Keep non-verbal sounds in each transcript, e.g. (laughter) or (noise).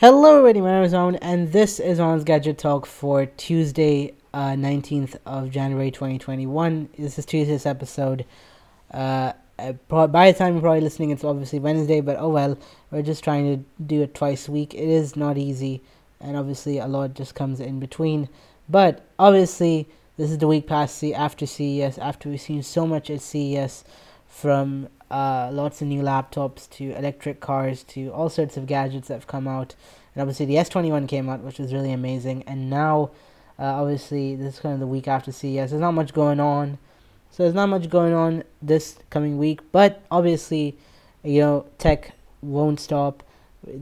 Hello, everybody. My name is Owen, and this is Owen's Gadget Talk for Tuesday, uh, 19th of January 2021. This is Tuesday's episode. Uh, uh, by the time you're probably listening, it's obviously Wednesday, but oh well. We're just trying to do it twice a week. It is not easy, and obviously, a lot just comes in between. But obviously, this is the week past the after CES, after we've seen so much at CES from uh, lots of new laptops to electric cars to all sorts of gadgets that have come out. And obviously, the S21 came out, which was really amazing. And now, uh, obviously, this is kind of the week after CES. There's not much going on. So, there's not much going on this coming week. But obviously, you know, tech won't stop.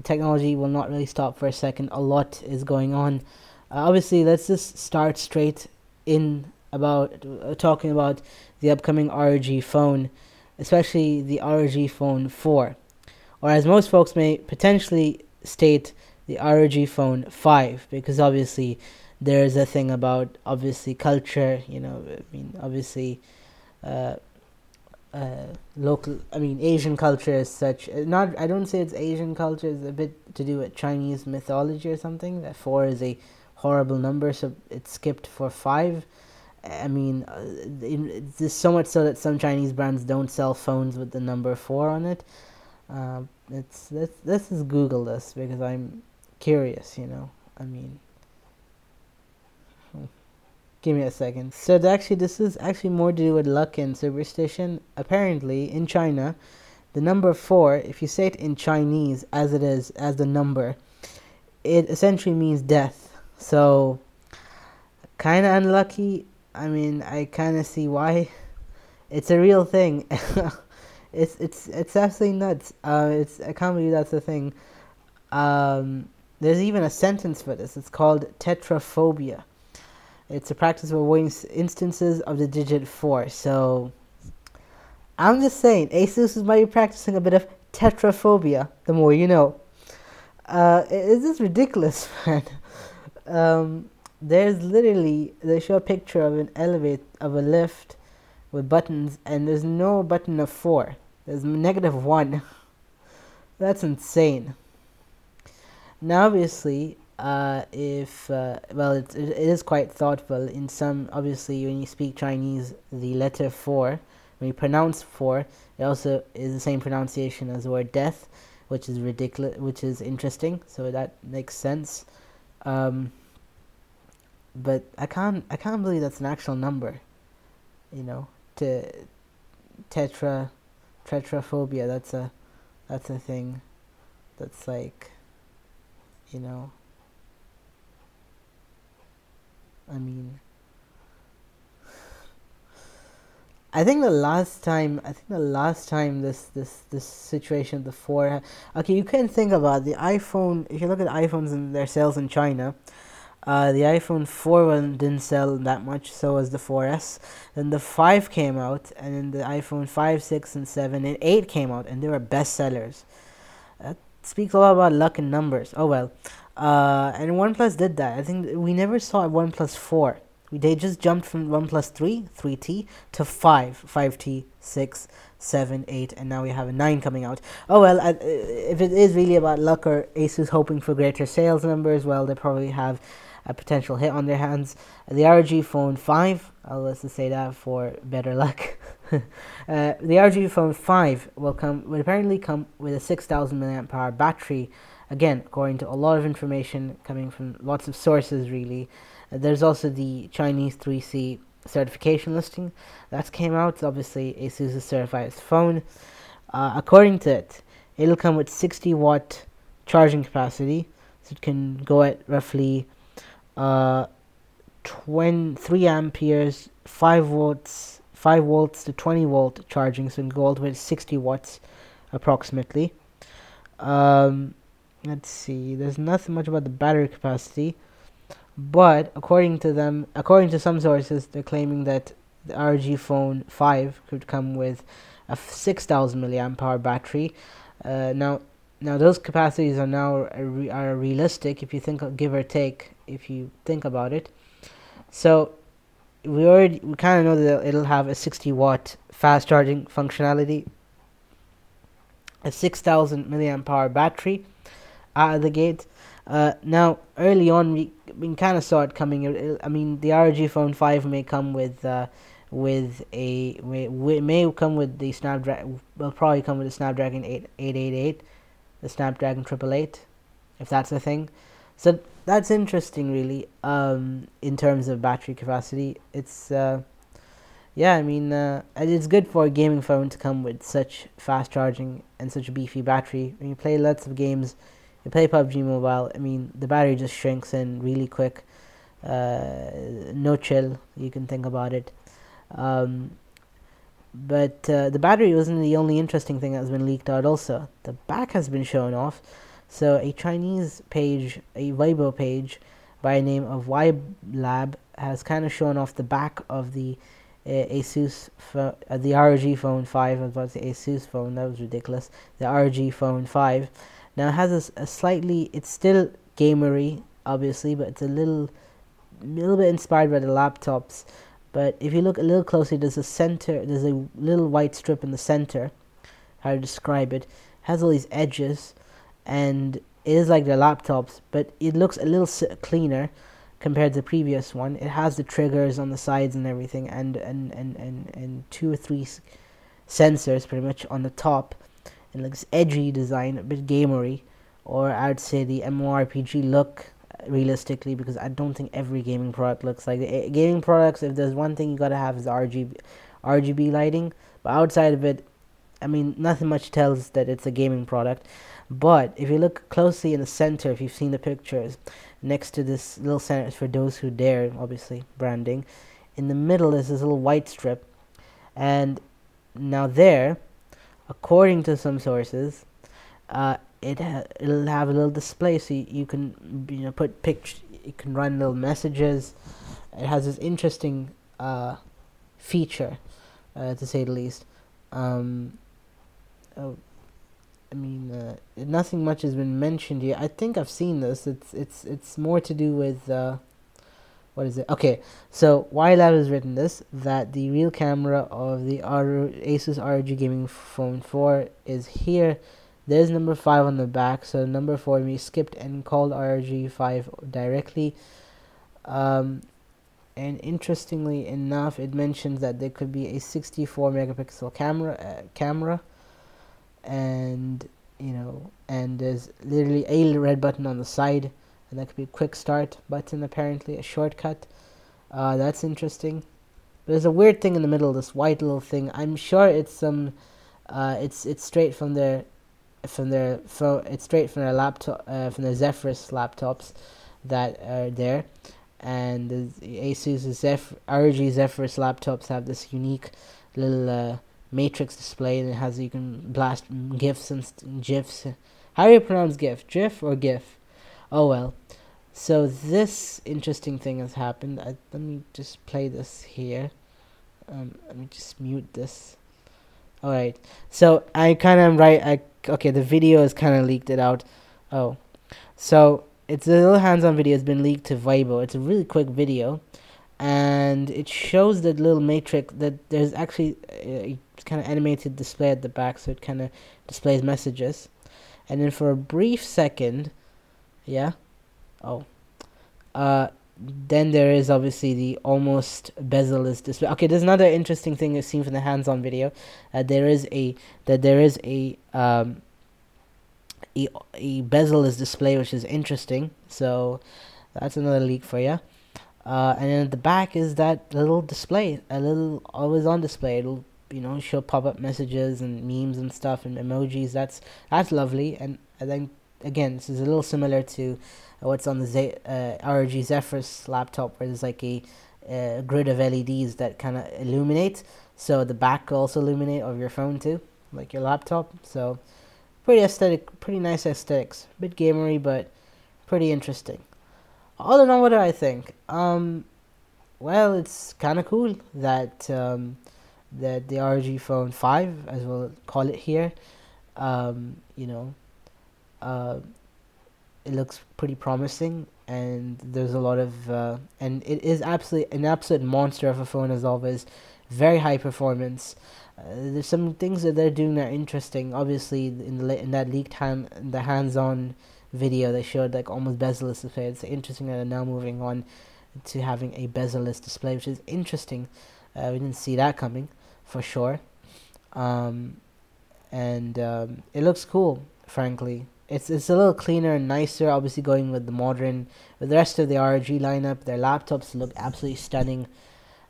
Technology will not really stop for a second. A lot is going on. Uh, obviously, let's just start straight in about uh, talking about the upcoming ROG phone especially the ROG Phone 4, or as most folks may potentially state, the ROG Phone 5, because obviously there is a thing about obviously culture, you know, I mean, obviously. Uh, uh, local, I mean, Asian culture as such. Uh, not, I don't say it's Asian culture. It's a bit to do with Chinese mythology or something. That four is a horrible number, so it's skipped for five. I mean, uh, it's so much so that some Chinese brands don't sell phones with the number four on it. Uh, it's let's let's just Google this because I'm curious. You know, I mean, (laughs) give me a second. So actually, this is actually more to do with luck and superstition. Apparently, in China, the number four, if you say it in Chinese as it is as the number, it essentially means death. So, kind of unlucky I mean, I kind of see why. It's a real thing. (laughs) it's it's it's absolutely nuts. Uh, it's I can't believe that's a thing. Um, there's even a sentence for this. It's called tetraphobia. It's a practice of avoiding instances of the digit four. So, I'm just saying, ASUS is might be practicing a bit of tetraphobia. The more you know. Uh, it's just ridiculous, (laughs) man. Um, there's literally they show a picture of an elevate of a lift with buttons and there's no button of four. There's negative one. (laughs) That's insane. Now obviously uh, if uh, well it, it is quite thoughtful. In some obviously when you speak chinese the letter four when you pronounce four it also is the same pronunciation as the word death which is ridiculous which is interesting. So that makes sense. Um, but I can't I can't believe that's an actual number. You know, to tetra tetraphobia. That's a that's a thing. That's like, you know. I mean. I think the last time I think the last time this this this situation before okay you can think about the iPhone if you look at iPhones and their sales in China uh, the iPhone 4 one didn't sell that much, so was the 4S. Then the 5 came out, and then the iPhone 5, 6, and 7 and 8 came out, and they were best sellers. That speaks a lot about luck and numbers. Oh well. Uh, and OnePlus did that. I think we never saw a OnePlus 4. They just jumped from OnePlus 3, 3T, to 5, 5T, 6, 7, 8, and now we have a 9 coming out. Oh well, uh, if it is really about luck or Asus hoping for greater sales numbers, well, they probably have a potential hit on their hands. The ROG Phone 5, I'll let's just say that for better luck. (laughs) uh, the ROG Phone 5 will come will apparently come with a 6000 milliamp hour battery. Again, according to a lot of information coming from lots of sources, really. Uh, there's also the Chinese 3C certification listing that came out. It's obviously, ASUS certified phone. Uh, according to it, it'll come with 60 watt charging capacity, so it can go at roughly uh, 3 amperes, 5 volts, 5 volts to 20 volt charging, so it can go all the way to 60 watts approximately. Um, let's see, there's nothing much about the battery capacity, but according to them, according to some sources, they're claiming that the RG Phone 5 could come with a 6000 milliamp hour battery. Uh, now, now those capacities are now are realistic if you think give or take if you think about it. So we already we kind of know that it'll have a 60 watt fast charging functionality, a 6000 milliamp hour battery out of the gate. Uh, now, early on, we, we kind of saw it coming. I mean, the ROG Phone 5 may come with uh, with a may, may come with the Snapdragon. Will probably come with the Snapdragon 8, 888, the Snapdragon 888, if that's a thing. So that's interesting, really. Um, in terms of battery capacity, it's uh, yeah. I mean, uh, it's good for a gaming phone to come with such fast charging and such a beefy battery. When you play lots of games, you play PUBG Mobile. I mean, the battery just shrinks in really quick. Uh, no chill. You can think about it. Um, but uh, the battery wasn't the only interesting thing that has been leaked out. Also, the back has been shown off. So a Chinese page, a Weibo page by name of YLab, has kind of shown off the back of the uh, Asus, fo- uh, the ROG Phone 5. I was about to say Asus phone, that was ridiculous. The ROG Phone 5. Now it has a, a slightly, it's still gamery, obviously, but it's a little, little bit inspired by the laptops but if you look a little closely, there's a center, there's a little white strip in the center. How to describe it? has all these edges, and it is like the laptops, but it looks a little cleaner compared to the previous one. It has the triggers on the sides and everything, and and and and, and two or three sensors pretty much on the top. It looks edgy design, a bit gamery, or I'd say the MMORPG look realistically because I don't think every gaming product looks like it. Gaming products, if there's one thing you gotta have is RGB, RGB lighting. But outside of it, I mean, nothing much tells that it's a gaming product. But if you look closely in the center, if you've seen the pictures, next to this little center for those who dare, obviously branding. In the middle is this little white strip, and now there, according to some sources, uh, it ha- it'll have a little display so you, you can you know put pictures you can run little messages. It has this interesting uh, feature uh, to say the least. Um, oh, I mean uh, nothing much has been mentioned here I think I've seen this. It's it's it's more to do with uh, what is it? Okay so YLab has written this that the real camera of the R- Asus ROG gaming phone 4 is here there's number 5 on the back, so number 4 we skipped and called RG5 directly. Um, and interestingly enough, it mentions that there could be a 64 megapixel camera, uh, camera, and you know, and there's literally a red button on the side, and that could be a quick start button apparently, a shortcut. Uh, that's interesting. There's a weird thing in the middle, this white little thing. I'm sure it's some, uh, it's it's straight from their from their phone. It's straight from their laptop, uh, from the Zephyrus laptops that are there, and the Asus Zephyr, ROG Zephyrus laptops have this unique little uh, matrix display, it has you can blast gifs and gifs. How do you pronounce GIF? GIF or GIF? Oh well. So this interesting thing has happened. I, let me just play this here. Um, let me just mute this. All right. So I kind of right. I okay, the video has kind of leaked it out. Oh, so it's a little hands-on video. It's been leaked to Weibo. It's a really quick video, and it shows that little matrix that there's actually a kind of animated display at the back, so it kind of displays messages, and then for a brief second, yeah, oh, uh, then there is obviously the almost bezel-less display. Okay, there's another interesting thing you've seen from the hands-on video. Uh, there is a that there is a um, a, a bezel-less display, which is interesting. So that's another leak for you. Uh, and then at the back is that little display, a little always-on display. It'll you know show pop-up messages and memes and stuff and emojis. That's that's lovely. And I think again, this is a little similar to what's on the Z- uh, ROG Zephyrus laptop, where there's like a, a grid of LEDs that kind of illuminate. So the back also illuminate of your phone too, like your laptop. So pretty aesthetic, pretty nice aesthetics. Bit gamery, but pretty interesting. All in all, what do I think? Um, well, it's kind of cool that um, that the ROG Phone Five, as we'll call it here, um, you know, uh, it looks pretty promising and there's a lot of uh, and it is absolutely an absolute monster of a phone as always very high performance uh, there's some things that they're doing that are interesting obviously in the in that leaked hand the hands-on video they showed like almost bezel-less display. It's interesting that they're now moving on to having a bezel-less display, which is interesting. Uh, we didn't see that coming for sure, um, and um, it looks cool. Frankly, it's it's a little cleaner and nicer. Obviously, going with the modern, with the rest of the ROG lineup, their laptops look absolutely stunning.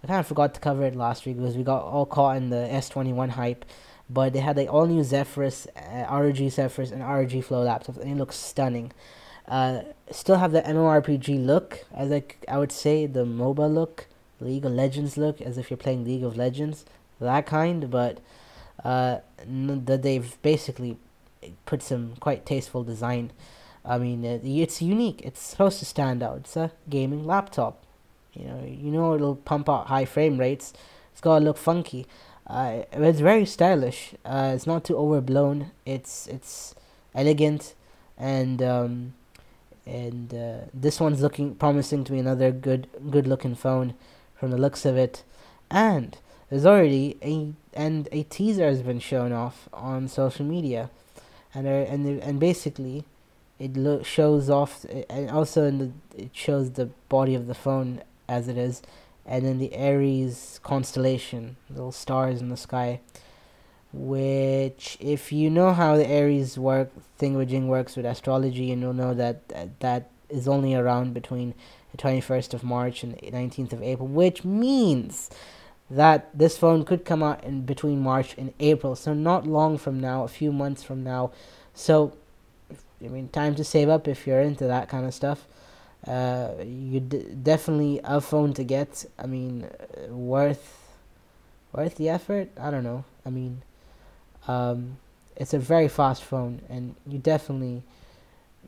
I kind of forgot to cover it last week because we got all caught in the S21 hype. But they had like all new Zephyrus, uh, ROG Zephyrus, and ROG Flow laptops, and it looks stunning. Uh, still have the MMORPG look, as like I would say the MOBA look, League of Legends look, as if you're playing League of Legends, that kind. But uh, that they've basically put some quite tasteful design. I mean, it's unique. It's supposed to stand out. It's a gaming laptop. You know, you know it'll pump out high frame rates. It's gotta look funky. Uh, it's very stylish. Uh, it's not too overblown. It's it's elegant, and um, and uh, this one's looking promising to be another good good looking phone from the looks of it. And there's already a and a teaser has been shown off on social media, and and and basically, it lo- shows off and also in the it shows the body of the phone as it is, and then the Aries constellation, little stars in the sky. Which, if you know how the Aries work, thingamajig works with astrology, and you'll know that, that that is only around between the 21st of March and the 19th of April, which means that this phone could come out in between March and April, so not long from now, a few months from now. So, I mean, time to save up if you're into that kind of stuff. Uh, you d- definitely a phone to get. I mean, worth worth the effort. I don't know. I mean, um, it's a very fast phone, and you definitely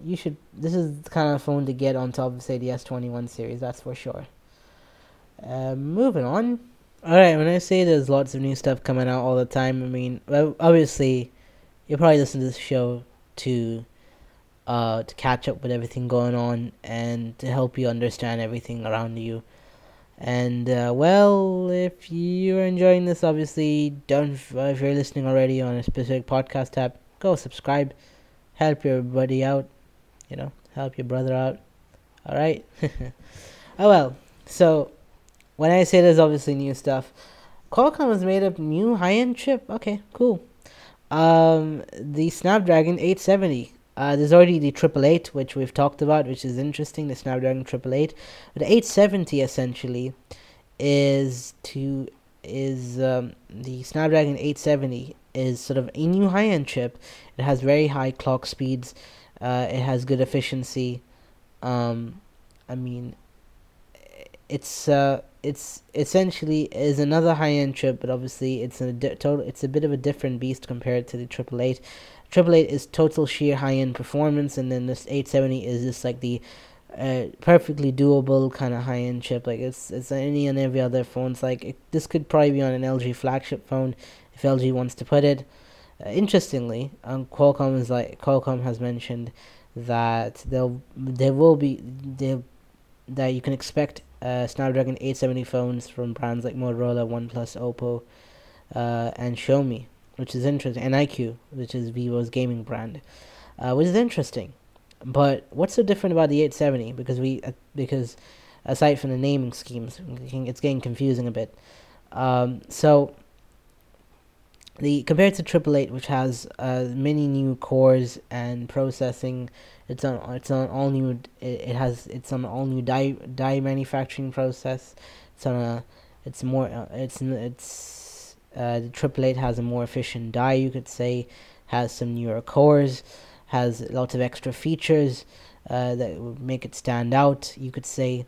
you should. This is the kind of phone to get on top of say the S twenty one series. That's for sure. Uh, moving on. All right. When I say there's lots of new stuff coming out all the time, I mean, obviously, you'll probably listen to this show to uh, to catch up with everything going on and to help you understand everything around you. And uh, well, if you're enjoying this, obviously, don't uh, if you're listening already on a specific podcast app, go subscribe, help your buddy out, you know, help your brother out. All right. (laughs) oh well. So when I say there's obviously new stuff, Qualcomm has made a new high-end chip. Okay, cool. Um, the Snapdragon 870 uh, there's already the triple eight, which we've talked about, which is interesting. The Snapdragon triple eight, but the eight seventy essentially is to is um, the Snapdragon eight seventy is sort of a new high end chip. It has very high clock speeds. Uh, it has good efficiency. Um, I mean, it's uh, it's essentially is another high end chip, but obviously it's a di- total. It's a bit of a different beast compared to the triple eight. Triple Eight is total sheer high end performance, and then this 870 is just like the uh, perfectly doable kind of high end chip. Like it's it's any and every other phone. It's like it, this could probably be on an LG flagship phone if LG wants to put it. Uh, interestingly, um, Qualcomm is like Qualcomm has mentioned that they'll there will be there that you can expect uh, Snapdragon 870 phones from brands like Motorola, OnePlus, Oppo, uh, and Xiaomi which is interesting, and IQ, which is Vivo's gaming brand, uh, which is interesting. But what's so different about the 870? Because we uh, because aside from the naming schemes, it's getting confusing a bit. Um, so the compared to Triple Eight, which has uh, many new cores and processing, it's on it's on all new. It, it has it's on all new die die manufacturing process. It's on a it's more uh, it's it's uh, the Triple Eight has a more efficient die, you could say, has some newer cores, has lots of extra features uh, that would make it stand out, you could say,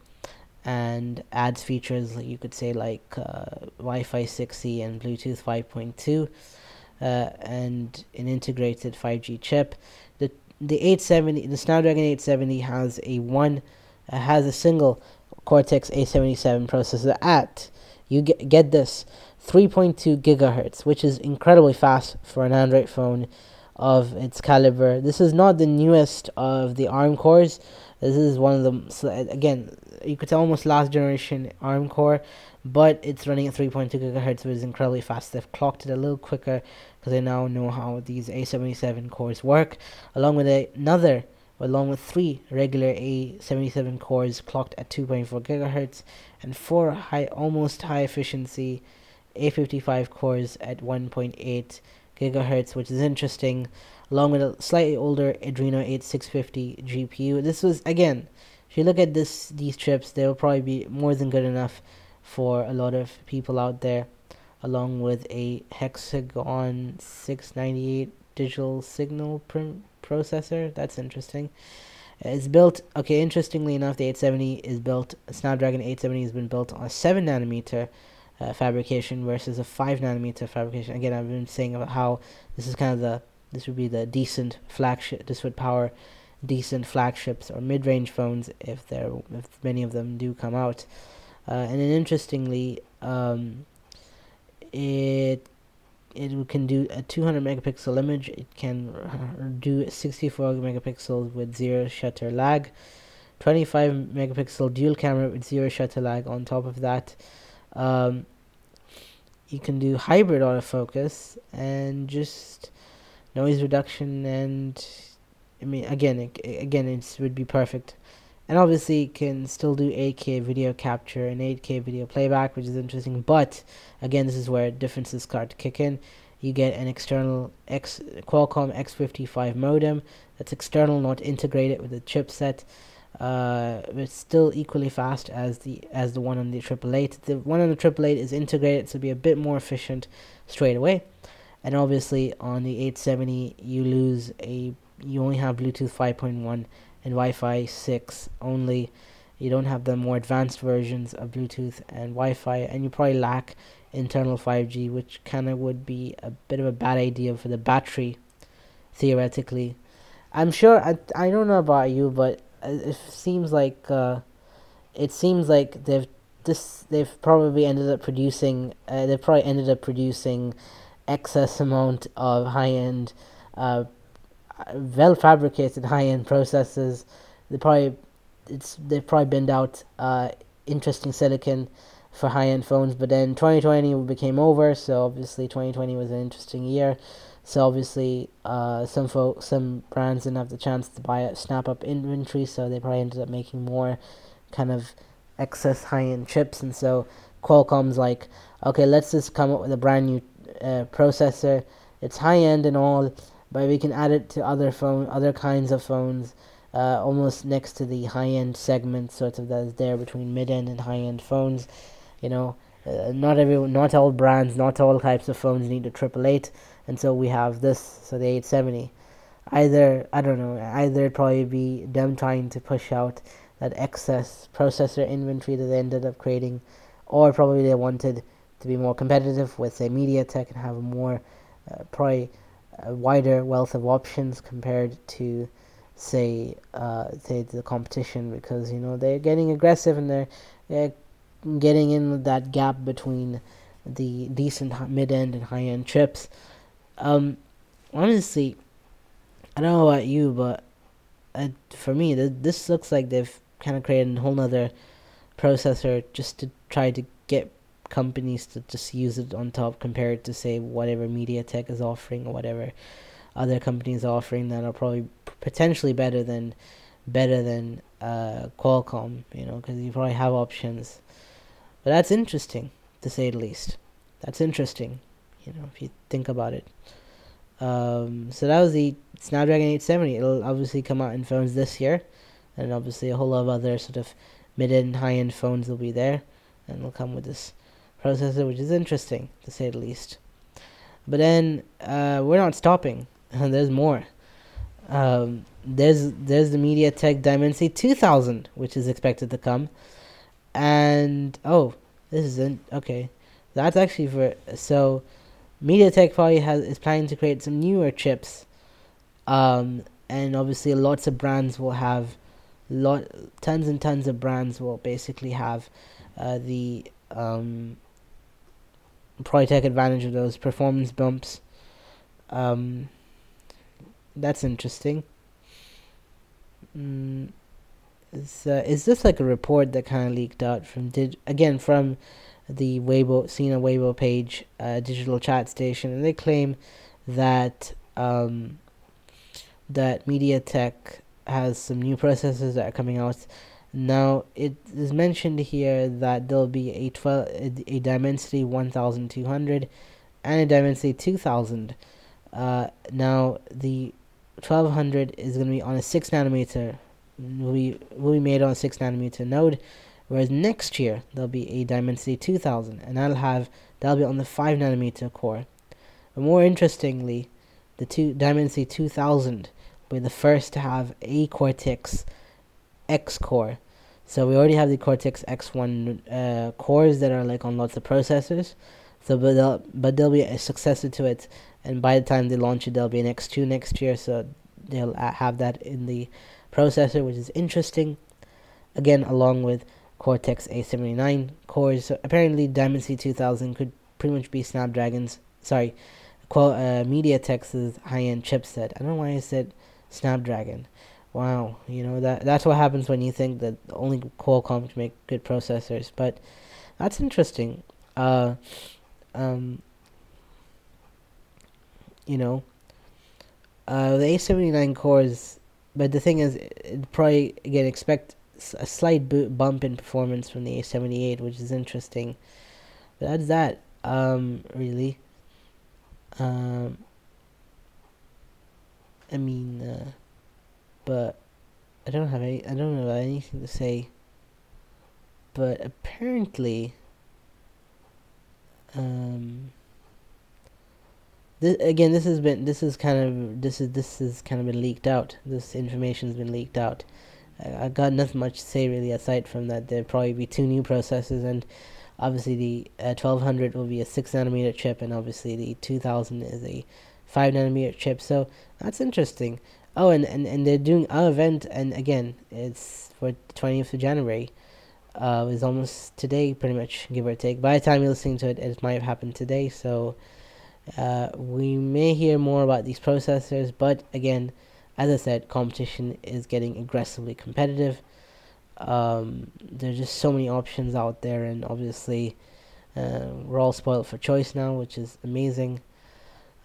and adds features you could say like uh, Wi-Fi 6E and Bluetooth 5.2, uh, and an integrated 5G chip. The the 870, the Snapdragon 870 has a one, uh, has a single Cortex A77 processor at you get get this 3.2 gigahertz, which is incredibly fast for an Android phone of its caliber. This is not the newest of the ARM cores. This is one of the again you could say almost last generation ARM core, but it's running at 3.2 gigahertz, which is incredibly fast. They've clocked it a little quicker because they now know how these A77 cores work, along with another along with three regular A77 cores clocked at 2.4 gigahertz and four high, almost high efficiency A55 cores at 1.8 gigahertz, which is interesting, along with a slightly older Adreno 8650 GPU. This was again, if you look at this these chips, they will probably be more than good enough for a lot of people out there, along with a Hexagon 698 digital signal pr- processor. That's interesting. It's built, okay, interestingly enough, the 870 is built, Snapdragon 870 has been built on a 7 nanometer uh, fabrication versus a 5 nanometer fabrication. Again, I've been saying about how this is kind of the, this would be the decent flagship, this would power decent flagships or mid-range phones if there, if many of them do come out. Uh, and then interestingly, um, it it can do a 200 megapixel image. It can (laughs) do 64 megapixels with zero shutter lag, 25 megapixel dual camera with zero shutter lag. On top of that, um, you can do hybrid autofocus and just noise reduction. And I mean, again, it, again, it would be perfect. And obviously, it can still do 8K video capture and 8K video playback, which is interesting. But again, this is where differences start to kick in. You get an external X Qualcomm X55 modem that's external, not integrated with the chipset. Uh, it's still equally fast as the as the one on the triple eight. The one on the triple eight is integrated to be a bit more efficient straight away, and obviously on the 870 you lose a you only have Bluetooth 5.1 and Wi-Fi 6 only. You don't have the more advanced versions of Bluetooth and Wi-Fi, and you probably lack internal 5G, which kind of would be a bit of a bad idea for the battery, theoretically. I'm sure I I don't know about you, but it seems like uh, it seems like they've this they've probably ended up producing uh, they probably ended up producing excess amount of high end uh, well fabricated high end processors. They probably it's they've probably binned out uh, interesting silicon for high end phones, but then 2020 became over, so obviously 2020 was an interesting year. So obviously, uh, some folks, some brands didn't have the chance to buy snap up inventory, so they probably ended up making more kind of excess high end chips, and so Qualcomm's like, okay, let's just come up with a brand new uh, processor. It's high end and all, but we can add it to other phone, other kinds of phones, uh, almost next to the high end segment, sort of that is there between mid end and high end phones. You know, uh, not every, not all brands, not all types of phones need a triple eight, and so we have this, so the 870. Either I don't know, either it probably be them trying to push out that excess processor inventory that they ended up creating, or probably they wanted to be more competitive with say MediaTek and have a more uh, probably a wider wealth of options compared to say uh, say the competition because you know they're getting aggressive and they're, they're getting in that gap between the decent mid end and high end chips. Um, honestly, I don't know about you, but uh, for me, th- this looks like they've kind of created a whole other processor just to try to get companies to just use it on top compared to say whatever MediaTek is offering or whatever other companies are offering that are probably potentially better than better than uh, Qualcomm, you know, because you probably have options but that's interesting, to say the least. That's interesting, you know, if you think about it. Um, so that was the Snapdragon 870. It'll obviously come out in phones this year, and obviously a whole lot of other sort of mid and high end phones will be there, and will come with this processor, which is interesting to say the least. But then uh, we're not stopping. (laughs) there's more. Um, there's there's the MediaTek Dimensity 2000, which is expected to come and oh, this isn't okay. That's actually for so. MediaTek probably has is planning to create some newer chips, um, and obviously lots of brands will have, lot tons and tons of brands will basically have, uh, the um, probably take advantage of those performance bumps. Um, that's interesting. Mm, is uh, is this like a report that kind of leaked out from did again from the Weibo Sina Weibo page, uh, digital chat station, and they claim that um, that MediaTek has some new processors that are coming out. Now it is mentioned here that there'll be a 12 a, Dimensity 1200 and a Dimensity 2000. Uh, now the 1200 is going to be on a 6 nanometer will be, will be made on a 6 nanometer node whereas next year there'll be a Dimensity 2000 and that'll have that'll be on the 5 nanometer core but more interestingly the two Dimensity 2000 will be the first to have a Cortex X core so we already have the Cortex X1 uh, cores that are like on lots of processors so but there'll, but there'll be a successor to it and by the time they launch it, there'll be an X2 next year, so they'll have that in the processor, which is interesting. Again, along with Cortex A79 cores. So apparently, Dimensity 2000 could pretty much be Snapdragon's, sorry, Qual- uh, MediaTek's high-end chipset. I don't know why I said Snapdragon. Wow, you know that that's what happens when you think that only Qualcomm can make good processors. But that's interesting. Uh, um, you know. Uh, the A79 cores, but the thing is, it probably again expect a slight bump in performance from the A78, which is interesting. But that's that, um, really. Um, I mean, uh, but I don't have any. I don't know anything to say. But apparently, um, this, again, this has been this is kind of this is this is kind of been leaked out. This information has been leaked out. I, I got nothing much to say really aside from that there'll probably be two new processors and obviously the uh, 1200 will be a 6 nanometer chip and obviously the 2000 is a 5 nanometer chip so that's interesting oh and, and, and they're doing an event and again it's for 20th of january uh it's almost today pretty much give or take by the time you're listening to it it might have happened today so uh, we may hear more about these processors, but again, as I said, competition is getting aggressively competitive. Um, there's just so many options out there, and obviously, uh, we're all spoiled for choice now, which is amazing.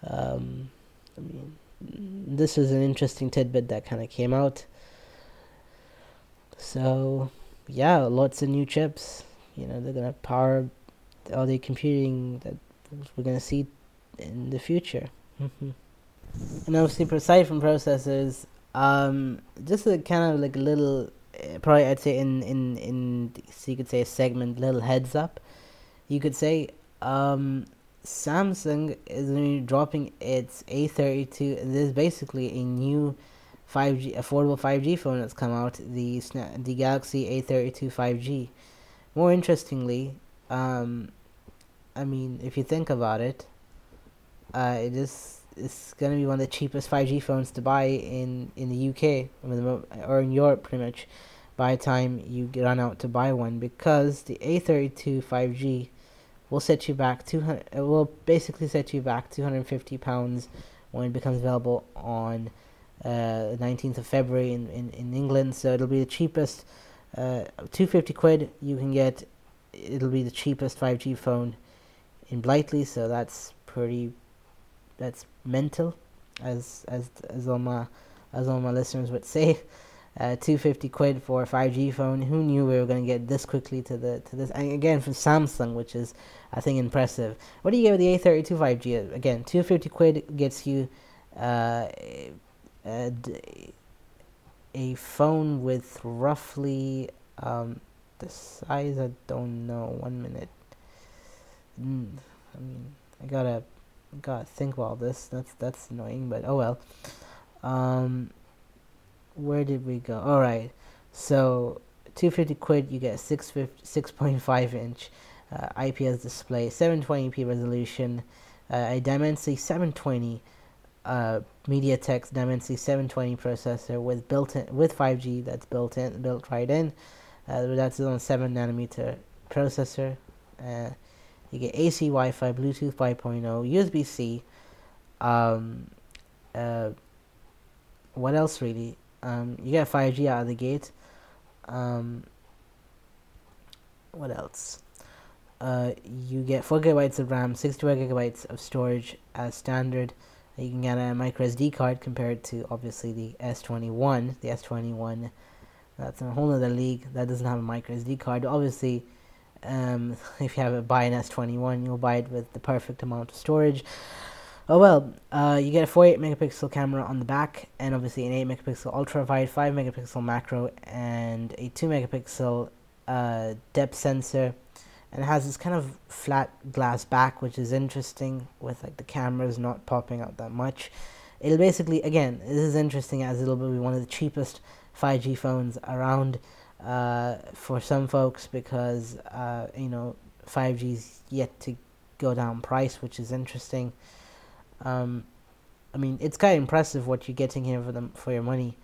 Um, I mean, this is an interesting tidbit that kind of came out. So, yeah, lots of new chips. You know, they're gonna power all the computing that we're gonna see in the future. Mm-hmm. And obviously, aside from processors, um, just a kind of like a little, uh, probably I'd say in in in so you could say a segment, little heads up. You could say um, Samsung is dropping its A32. This is basically a new 5G affordable 5G phone that's come out. The the Galaxy A32 5G. More interestingly, um, I mean, if you think about it, uh, it is it's gonna be one of the cheapest 5G phones to buy in in the UK or in Europe, pretty much. By the time you get on out to buy one, because the A32 5G will set you back 200. It will basically set you back 250 pounds when it becomes available on uh, 19th of February in, in, in England. So it'll be the cheapest. Uh, 250 quid you can get. It'll be the cheapest 5G phone in Blighty. So that's pretty that's mental, as as as all my as all my listeners would say. (laughs) Uh, 250 quid for a 5G phone. Who knew we were going to get this quickly to the to this? And again, from Samsung, which is I think impressive. What do you get with the A32 5G? Again, 250 quid gets you uh, a, a phone with roughly um, the size. I don't know. One minute. Mm, I mean, I gotta gotta think about this. That's that's annoying, but oh well. Um, where did we go? All right, so 250 quid, you get 6.5 inch uh, IPS display, 720p resolution, uh, a Dimensity 720 uh, MediaTek Dimensity 720 processor with built-in with 5G that's built in built right in. Uh, that's on 7 nanometer processor. Uh, you get AC Wi-Fi, Bluetooth 5.0, USB-C. Um, uh, what else really? Um, you get 5G out of the gate. Um, what else? Uh, you get 4 gigabytes of RAM, 64 gigabytes of storage as standard, You can get a micro SD card compared to obviously the S21. The S21, that's a whole other league that doesn't have a micro SD card. Obviously, um, (laughs) if you have a buy an S21, you'll buy it with the perfect amount of storage. Oh well, uh, you get a 48 megapixel camera on the back, and obviously an 8 megapixel ultra wide, 5 megapixel macro, and a 2 megapixel uh, depth sensor. And it has this kind of flat glass back, which is interesting with like the cameras not popping out that much. It'll basically, again, this is interesting as it'll be one of the cheapest 5G phones around uh, for some folks because uh, you know 5G's yet to go down price, which is interesting. Um, I mean, it's kind of impressive what you're getting here for them for your money.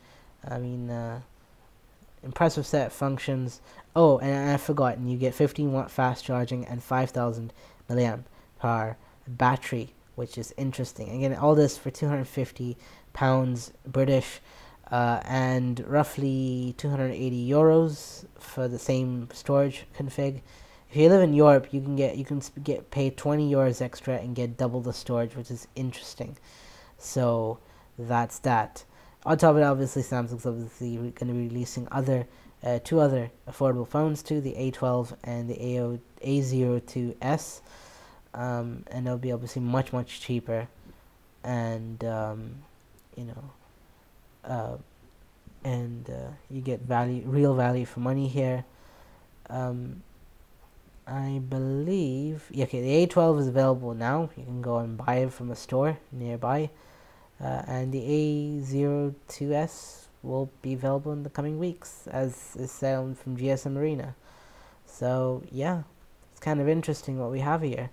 I mean, uh, impressive set of functions. Oh, and I've forgotten, you get 15 watt fast charging and 5,000 milliamp power battery, which is interesting. Again, all this for 250 pounds British. Uh, and roughly 280 euros for the same storage config if you live in Europe, you can get you can get paid 20 euros extra and get double the storage, which is interesting. So that's that. On top of it, obviously, Samsung's obviously going to be releasing other uh, two other affordable phones too, the A12 and the AO A02s, um, and they'll be obviously much much cheaper, and um, you know, uh, and uh, you get value, real value for money here. Um, I believe, yeah, okay, the A12 is available now. You can go and buy it from a store nearby. Uh, and the A02S will be available in the coming weeks, as is sound from GSM Arena. So, yeah, it's kind of interesting what we have here,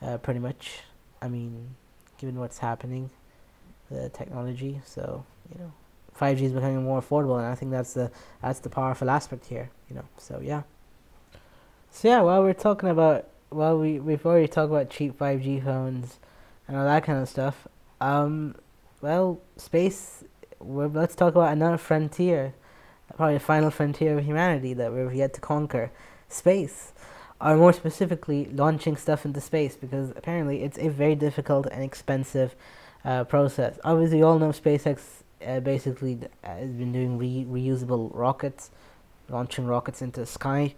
uh, pretty much. I mean, given what's happening, the technology, so, you know, 5G is becoming more affordable, and I think that's the that's the powerful aspect here, you know. So yeah. So yeah, while we're talking about well, we we've already talked about cheap five G phones and all that kind of stuff. Um, well, space. We let's talk about another frontier, probably the final frontier of humanity that we've yet to conquer, space. Or more specifically, launching stuff into space because apparently it's a very difficult and expensive uh, process. Obviously, you all know SpaceX uh, basically has been doing re- reusable rockets, launching rockets into the sky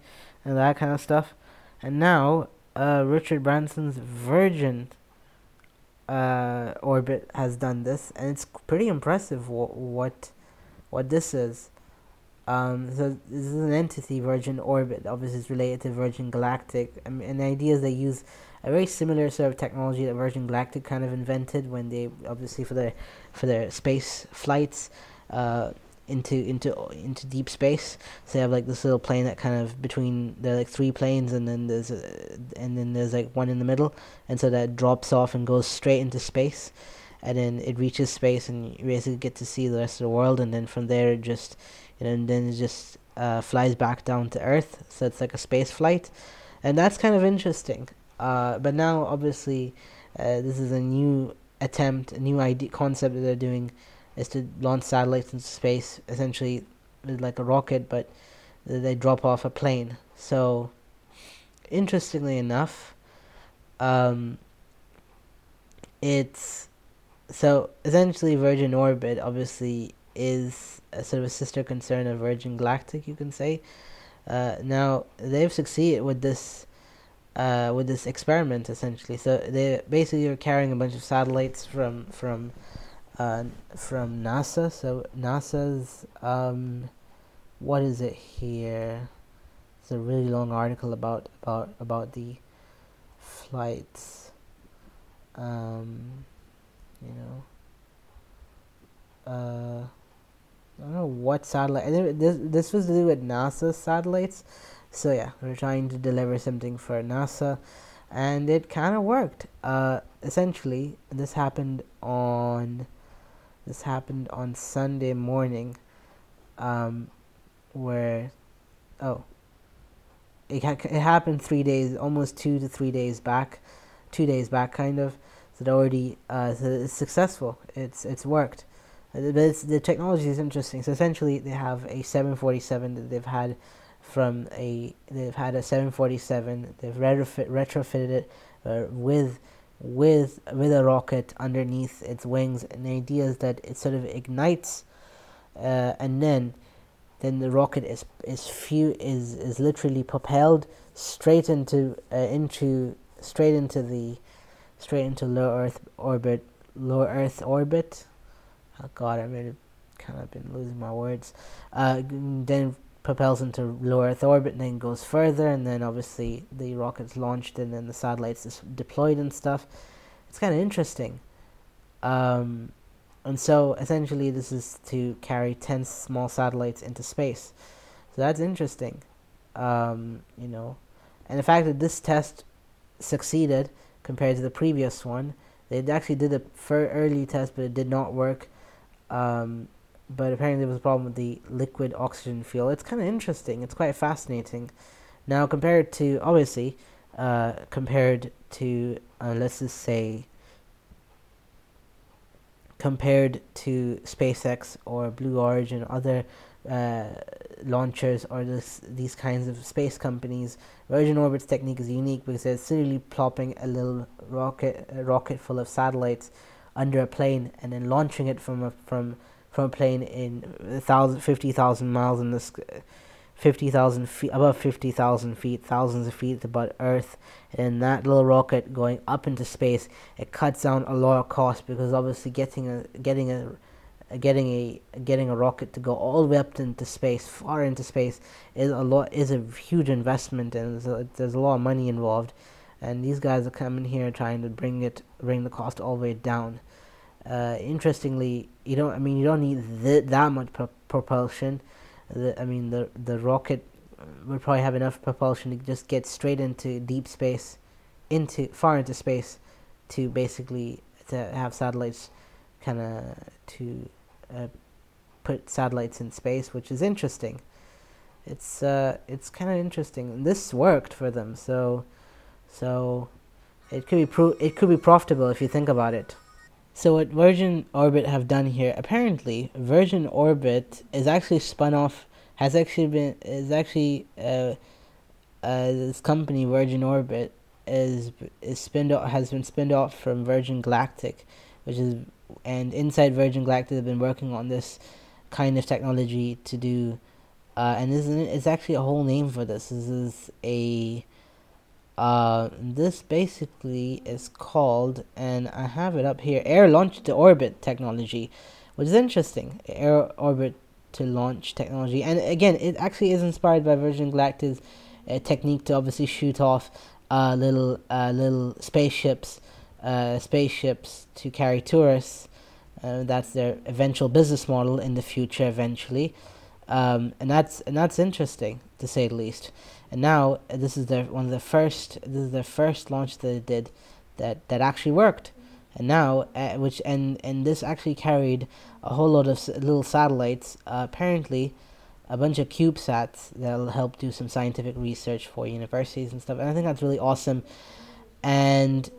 and that kind of stuff. And now, uh, Richard Branson's Virgin uh, orbit has done this, and it's pretty impressive what what, what this is. Um, so this is an entity, Virgin Orbit. Obviously, it's related to Virgin Galactic, and, and the idea is they use a very similar sort of technology that Virgin Galactic kind of invented when they obviously for their for their space flights. Uh, into into into deep space. So they have like this little plane that kind of between there are like three planes, and then there's a, and then there's like one in the middle, and so that drops off and goes straight into space, and then it reaches space, and you basically get to see the rest of the world, and then from there it just you know and then it just uh, flies back down to Earth. So it's like a space flight, and that's kind of interesting. Uh, but now obviously uh, this is a new attempt, a new idea concept that they're doing is to launch satellites into space, essentially like a rocket, but they drop off a plane. So, interestingly enough, um, it's so essentially Virgin Orbit obviously is a sort of a sister concern of Virgin Galactic, you can say. Uh, now they've succeeded with this uh, with this experiment essentially. So they basically are carrying a bunch of satellites from from uh, from NASA. So NASA's um, what is it here? It's a really long article about about about the flights. Um, you know. Uh, I don't know what satellite. This this was to do with NASA satellites. So yeah, we're trying to deliver something for NASA, and it kind of worked. Uh, essentially, this happened on this happened on Sunday morning, um, where, oh, it ha- it happened three days, almost two to three days back, two days back, kind of. So it already, uh, so it's successful. It's it's worked. Uh, it's, the technology is interesting. So essentially, they have a 747 that they've had from a they've had a 747. They've retrofit retrofitted it uh, with with with a rocket underneath its wings, and the idea is that it sort of ignites, uh, and then then the rocket is is few is is literally propelled straight into uh, into straight into the straight into low Earth orbit, low Earth orbit. Oh God, I've really kind of been losing my words. Uh, then propels into low Earth orbit, and then goes further, and then obviously the rocket's launched, and then the satellites is deployed and stuff. It's kind of interesting. Um, and so essentially, this is to carry ten small satellites into space. So that's interesting. Um, you know, and the fact that this test succeeded compared to the previous one, they actually did a early test, but it did not work. Um, but apparently there was a problem with the liquid oxygen fuel. It's kind of interesting. It's quite fascinating. Now, compared to obviously, uh, compared to uh, let's just say, compared to SpaceX or Blue Origin, other uh, launchers or this these kinds of space companies, Virgin Orbit's technique is unique because it's literally plopping a little rocket a rocket full of satellites under a plane and then launching it from a from from a plane in thousand fifty thousand miles in this. 50,000 feet, above 50,000 feet, thousands of feet above Earth, and that little rocket going up into space, it cuts down a lot of cost because obviously getting a getting a getting a getting a rocket to go all the way up into space, far into space, is a lot is a huge investment, and there's a, there's a lot of money involved, and these guys are coming here trying to bring it bring the cost all the way down. Uh, interestingly, you don't. I mean, you don't need th- that much pro- propulsion. The, I mean, the the rocket would probably have enough propulsion to just get straight into deep space, into far into space, to basically to have satellites, kind of to uh, put satellites in space, which is interesting. It's uh, it's kind of interesting. This worked for them, so so it could be pro- it could be profitable if you think about it. So what Virgin Orbit have done here, apparently Virgin Orbit is actually spun off, has actually been is actually uh, uh, this company Virgin Orbit is is spinned off, has been spinned off from Virgin Galactic, which is and inside Virgin Galactic have been working on this kind of technology to do, uh, and this is it's actually a whole name for this. This is a uh, this basically is called, and I have it up here, air launch to orbit technology, which is interesting. Air orbit to launch technology, and again, it actually is inspired by Virgin Galactic's uh, technique to obviously shoot off uh, little uh, little spaceships, uh, spaceships to carry tourists. Uh, that's their eventual business model in the future, eventually, um, and that's and that's interesting to say the least and now uh, this is their one of the first this is their first launch that they did that that actually worked. And now uh, which and and this actually carried a whole lot of s- little satellites uh, apparently a bunch of CubeSats that'll help do some scientific research for universities and stuff. And I think that's really awesome. And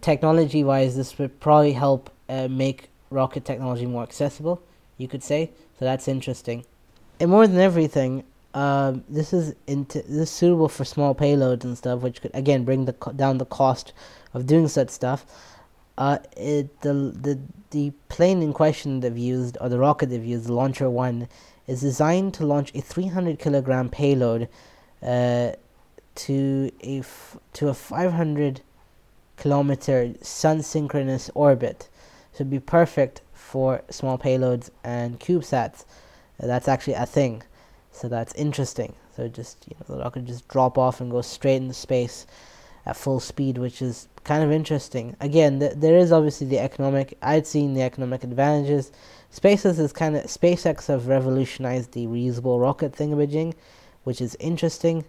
technology wise this would probably help uh, make rocket technology more accessible you could say. So that's interesting. And more than everything um, this is into this is suitable for small payloads and stuff, which could again bring the co- down the cost of doing such stuff. Uh, it the the the plane in question they've used or the rocket they've used, the Launcher One, is designed to launch a 300 kilogram payload uh, to a f- to a 500 kilometer sun synchronous orbit. So it'd be perfect for small payloads and CubeSats. Uh, that's actually a thing. So that's interesting. So just you know the rocket just drop off and go straight into space at full speed, which is kind of interesting. Again, th- there is obviously the economic. I'd seen the economic advantages. SpaceX is kind of SpaceX have revolutionized the reusable rocket thingamajig, which is interesting.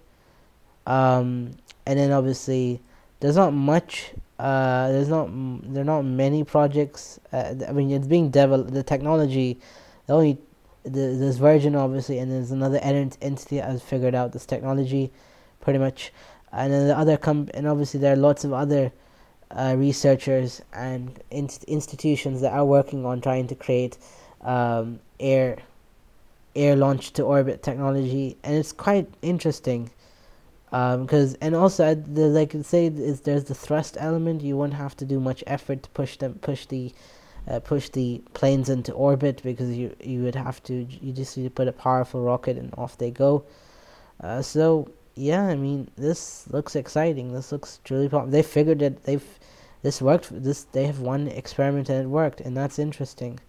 Um, and then obviously there's not much. Uh, there's not there are not many projects. Uh, I mean, it's being developed. The technology, the only there's Virgin obviously, and there's another entity that has figured out this technology, pretty much, and then the other com and obviously there are lots of other uh, researchers and inst- institutions that are working on trying to create um, air air launch to orbit technology, and it's quite interesting. because um, and also the, like say is there's the thrust element you won't have to do much effort to push them push the uh, push the planes into orbit because you you would have to you just need to put a powerful rocket and off they go. Uh, so yeah i mean this looks exciting. This looks truly pop- they figured that they've this worked this they have one experiment and it worked and that's interesting.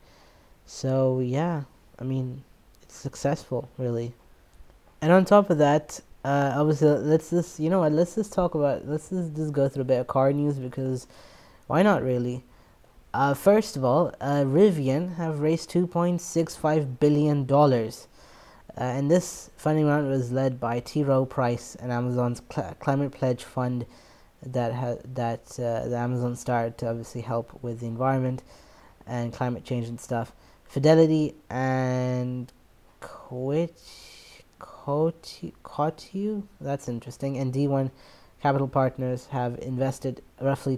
So yeah i mean it's successful really. And on top of that uh, obviously let's just you know what let's just talk about let's just, just go through a bit of car news because why not really uh, first of all uh, rivian have raised 2.65 billion dollars uh, and this funding round was led by T. Rowe Price and Amazon's Cl- Climate Pledge Fund that ha- that uh, the Amazon started to obviously help with the environment and climate change and stuff. Fidelity and Quit Coatue, that's interesting, and D1 Capital Partners have invested roughly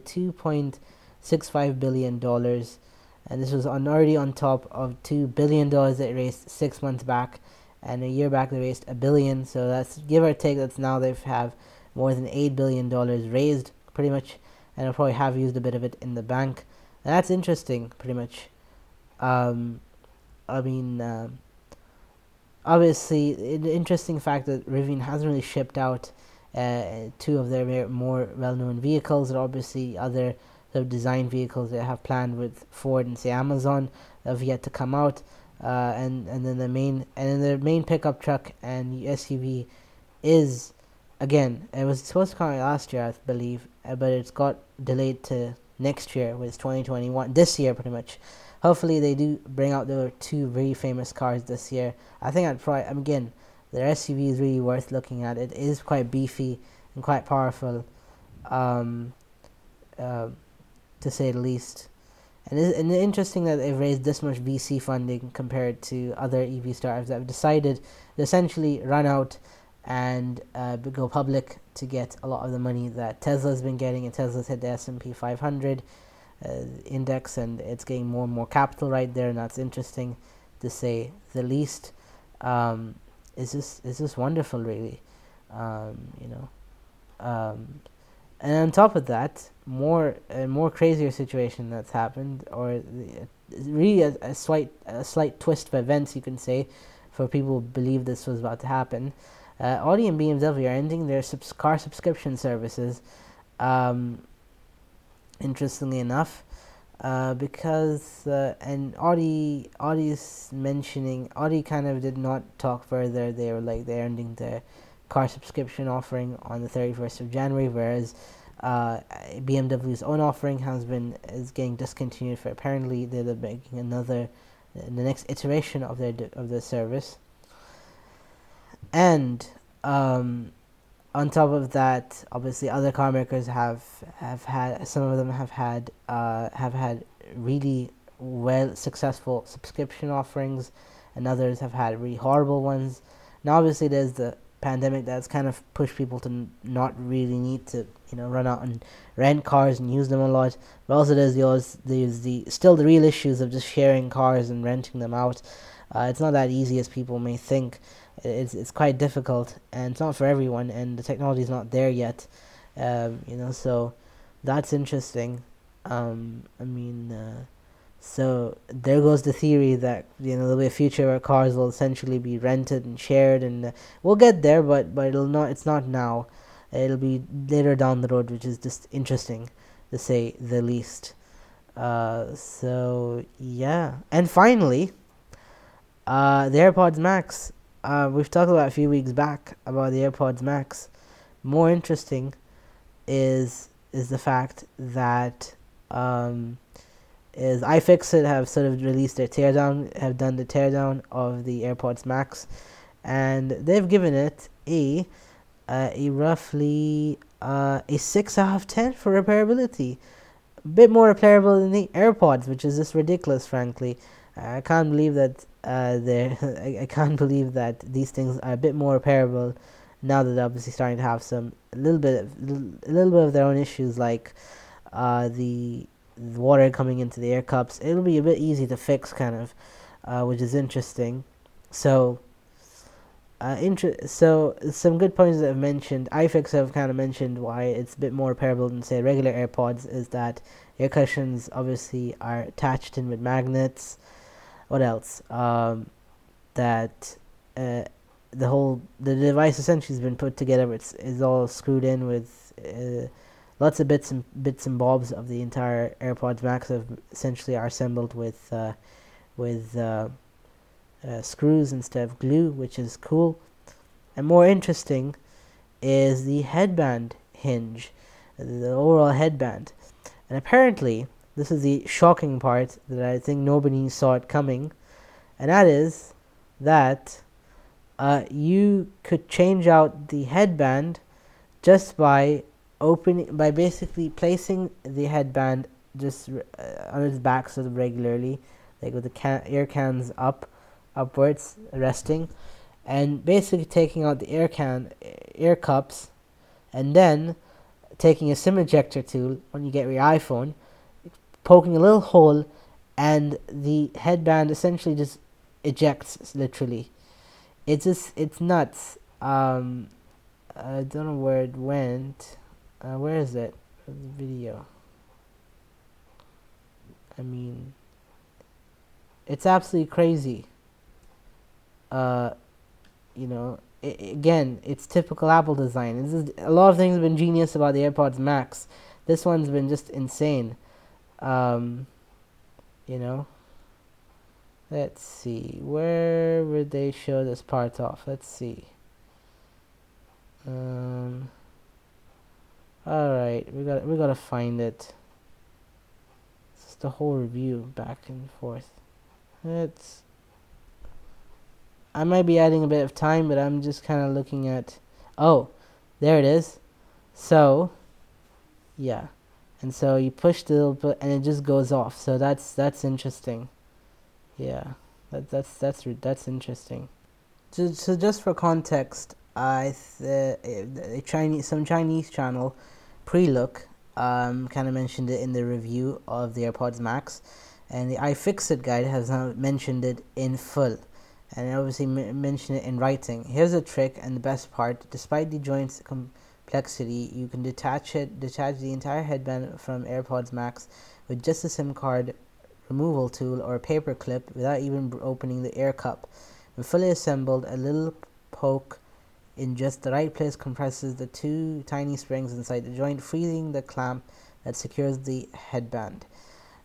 2.65 billion dollars, and this was on, already on top of two billion dollars that they raised six months back, and a year back they raised a billion. So that's give or take. That's now they have more than eight billion dollars raised, pretty much, and I probably have used a bit of it in the bank. And that's interesting, pretty much. Um, I mean. Uh, obviously, the interesting fact that Rivian hasn't really shipped out uh, two of their more well-known vehicles. There are obviously other of design vehicles they have planned with Ford and say Amazon have yet to come out. Uh, and and then the main and then the main pickup truck and SUV is again it was supposed to come out last year I believe, uh, but it's got delayed to next year, with 2021. This year, pretty much hopefully they do bring out the two very famous cars this year. I think I'd probably again their SUV is really worth looking at. It is quite beefy and quite powerful, um, uh, to say the least. And it's, and it's interesting that they've raised this much VC funding compared to other EV startups that have decided to essentially run out and uh, go public to get a lot of the money that Tesla's been getting. And Tesla's hit the S&P 500 uh, index and it's getting more and more capital right there and that's interesting to say the least um, it's just it's just wonderful really um, you know um, and on top of that more a more crazier situation that's happened or really a, a slight a slight twist of events you can say for people who believe this was about to happen uh, Audi and BMW are ending their subs- car subscription services um, interestingly enough, uh, because uh, and Audi Audi's mentioning Audi kind of did not talk further. They were like they're ending their car subscription offering on the thirty first of January, whereas uh, BMW's own offering has been is getting discontinued for apparently they're making another the next iteration of their of the service. And um, on top of that, obviously other car makers have have had some of them have had uh, have had really well successful subscription offerings, and others have had really horrible ones. Now, obviously, there's the pandemic that's kind of pushed people to not really need to you know run out and rent cars and use them a lot. But also, there's the there's the still the real issues of just sharing cars and renting them out. Uh, it's not that easy as people may think it's it's quite difficult and it's not for everyone and the technology is not there yet um, you know so that's interesting um, I mean uh, so there goes the theory that you know there'll be a future where cars will essentially be rented and shared and uh, we'll get there but but it'll not it's not now it'll be later down the road which is just interesting to say the least. Uh, so yeah. And finally uh, the AirPods Max. Uh, we've talked about a few weeks back about the AirPods Max. More interesting is is the fact that um, is iFixit have sort of released their teardown, have done the teardown of the AirPods Max, and they've given it a uh, a roughly uh, a six out of ten for repairability. A bit more repairable than the AirPods, which is just ridiculous, frankly. I can't believe that uh, (laughs) there. I, I can't believe that these things are a bit more repairable now that they're obviously starting to have some a little bit of, a little bit of their own issues like uh, the, the water coming into the air cups. It'll be a bit easy to fix, kind of, uh, which is interesting. So, Uh, so some good points that I've mentioned. iFix have kind of mentioned why it's a bit more repairable than say regular AirPods is that ear cushions obviously are attached in with magnets. What else? Um, that uh, the whole the device essentially has been put together. It's is all screwed in with uh, lots of bits and bits and bobs of the entire AirPods Max have essentially are assembled with uh, with uh, screws instead of glue, which is cool. And more interesting is the headband hinge, the overall headband. And apparently, this is the shocking part that I think nobody saw it coming, and that is that uh, you could change out the headband just by opening by basically placing the headband just uh, on its back sort of regularly like with the can- ear cans up upwards resting and basically taking out the air can ear cups and then taking a sim ejector tool when you get your iphone poking a little hole and the headband essentially just ejects literally it's just it's nuts. Um, I don't know where it went. Uh, where is it? Video. I mean, it's absolutely crazy. Uh, you know, it, again, it's typical Apple design. This is, a lot of things have been genius about the AirPods Max. This one's been just insane. Um, you know. Let's see, where would they show this part off? Let's see. Um, all right, we got we gotta find it. It's just the whole review back and forth. It's. I might be adding a bit of time, but I'm just kind of looking at. Oh, there it is. So, yeah, and so you push the little bit, and it just goes off. So that's that's interesting. Yeah, that, that's that's that's interesting. So, so just for context, I th- a Chinese some Chinese channel, Prelook, um, kind of mentioned it in the review of the AirPods Max, and the iFixit guide has now mentioned it in full, and obviously m- mentioned it in writing. Here's a trick and the best part: despite the joint's complexity, you can detach it, detach the entire headband from AirPods Max with just a SIM card removal tool or a paper clip without even opening the air cup. When fully assembled, a little poke in just the right place compresses the two tiny springs inside the joint, freeing the clamp that secures the headband.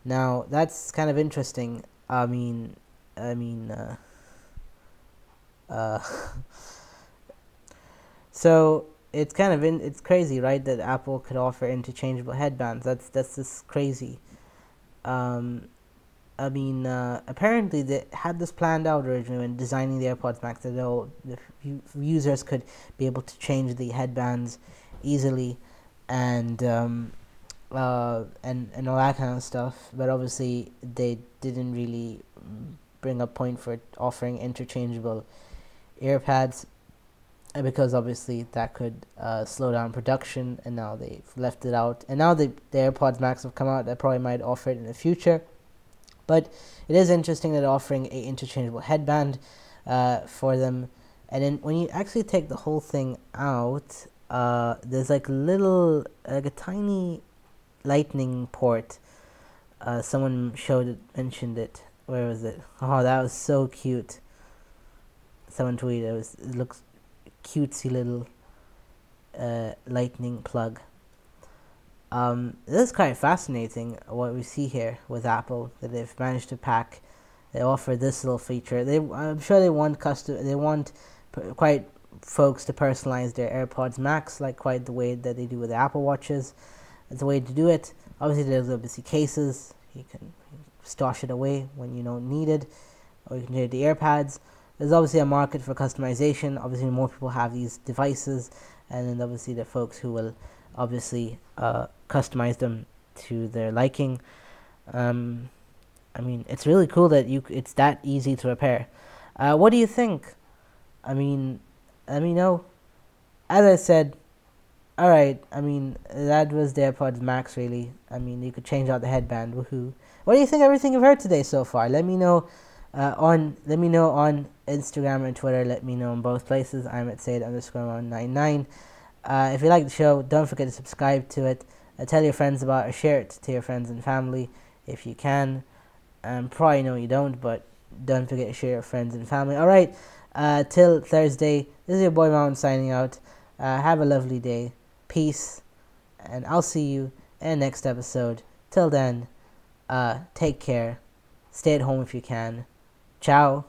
Now that's kind of interesting. I mean, I mean, uh, uh, (laughs) so it's kind of in, it's crazy, right? That Apple could offer interchangeable headbands. That's that's just crazy. Um, I mean, uh, apparently they had this planned out originally when designing the AirPods Max that all the users could be able to change the headbands easily, and um, uh, and and all that kind of stuff. But obviously, they didn't really bring a point for offering interchangeable earpads uh, because obviously that could uh, slow down production, and now they've left it out. And now the, the AirPods Max have come out, that probably might offer it in the future. But it is interesting that offering a interchangeable headband uh, for them. And then when you actually take the whole thing out, uh, there's like little, like a tiny lightning port. Uh, someone showed it, mentioned it. Where was it? Oh, that was so cute. Tweeted it was. It looks cutesy little uh, lightning plug. Um, this is quite fascinating what we see here with Apple that they've managed to pack. They offer this little feature. They, I'm sure they want custom. They want quite folks to personalize their AirPods Max like quite the way that they do with the Apple Watches. It's a way to do it. Obviously, there's obviously cases. You can stash it away when you don't need it, or you can take the AirPads. There's obviously a market for customization. Obviously, more people have these devices, and then obviously the folks who will obviously uh, customize them to their liking. Um, I mean, it's really cool that you it's that easy to repair. Uh, what do you think? I mean, let me know. As I said, all right. I mean, that was the AirPods Max. Really, I mean, you could change out the headband. Woohoo! What do you think? Everything you've heard today so far. Let me know uh, on let me know on Instagram and Twitter. Let me know in both places. I'm at Said underscore 199. Uh, if you like the show, don't forget to subscribe to it. Uh, tell your friends about it. Share it to your friends and family if you can. Um, probably know you don't, but don't forget to share your friends and family. All right. Uh, till Thursday, this is your boy Mountain signing out. Uh, have a lovely day. Peace. And I'll see you in next episode. Till then, uh, take care. Stay at home if you can. Ciao.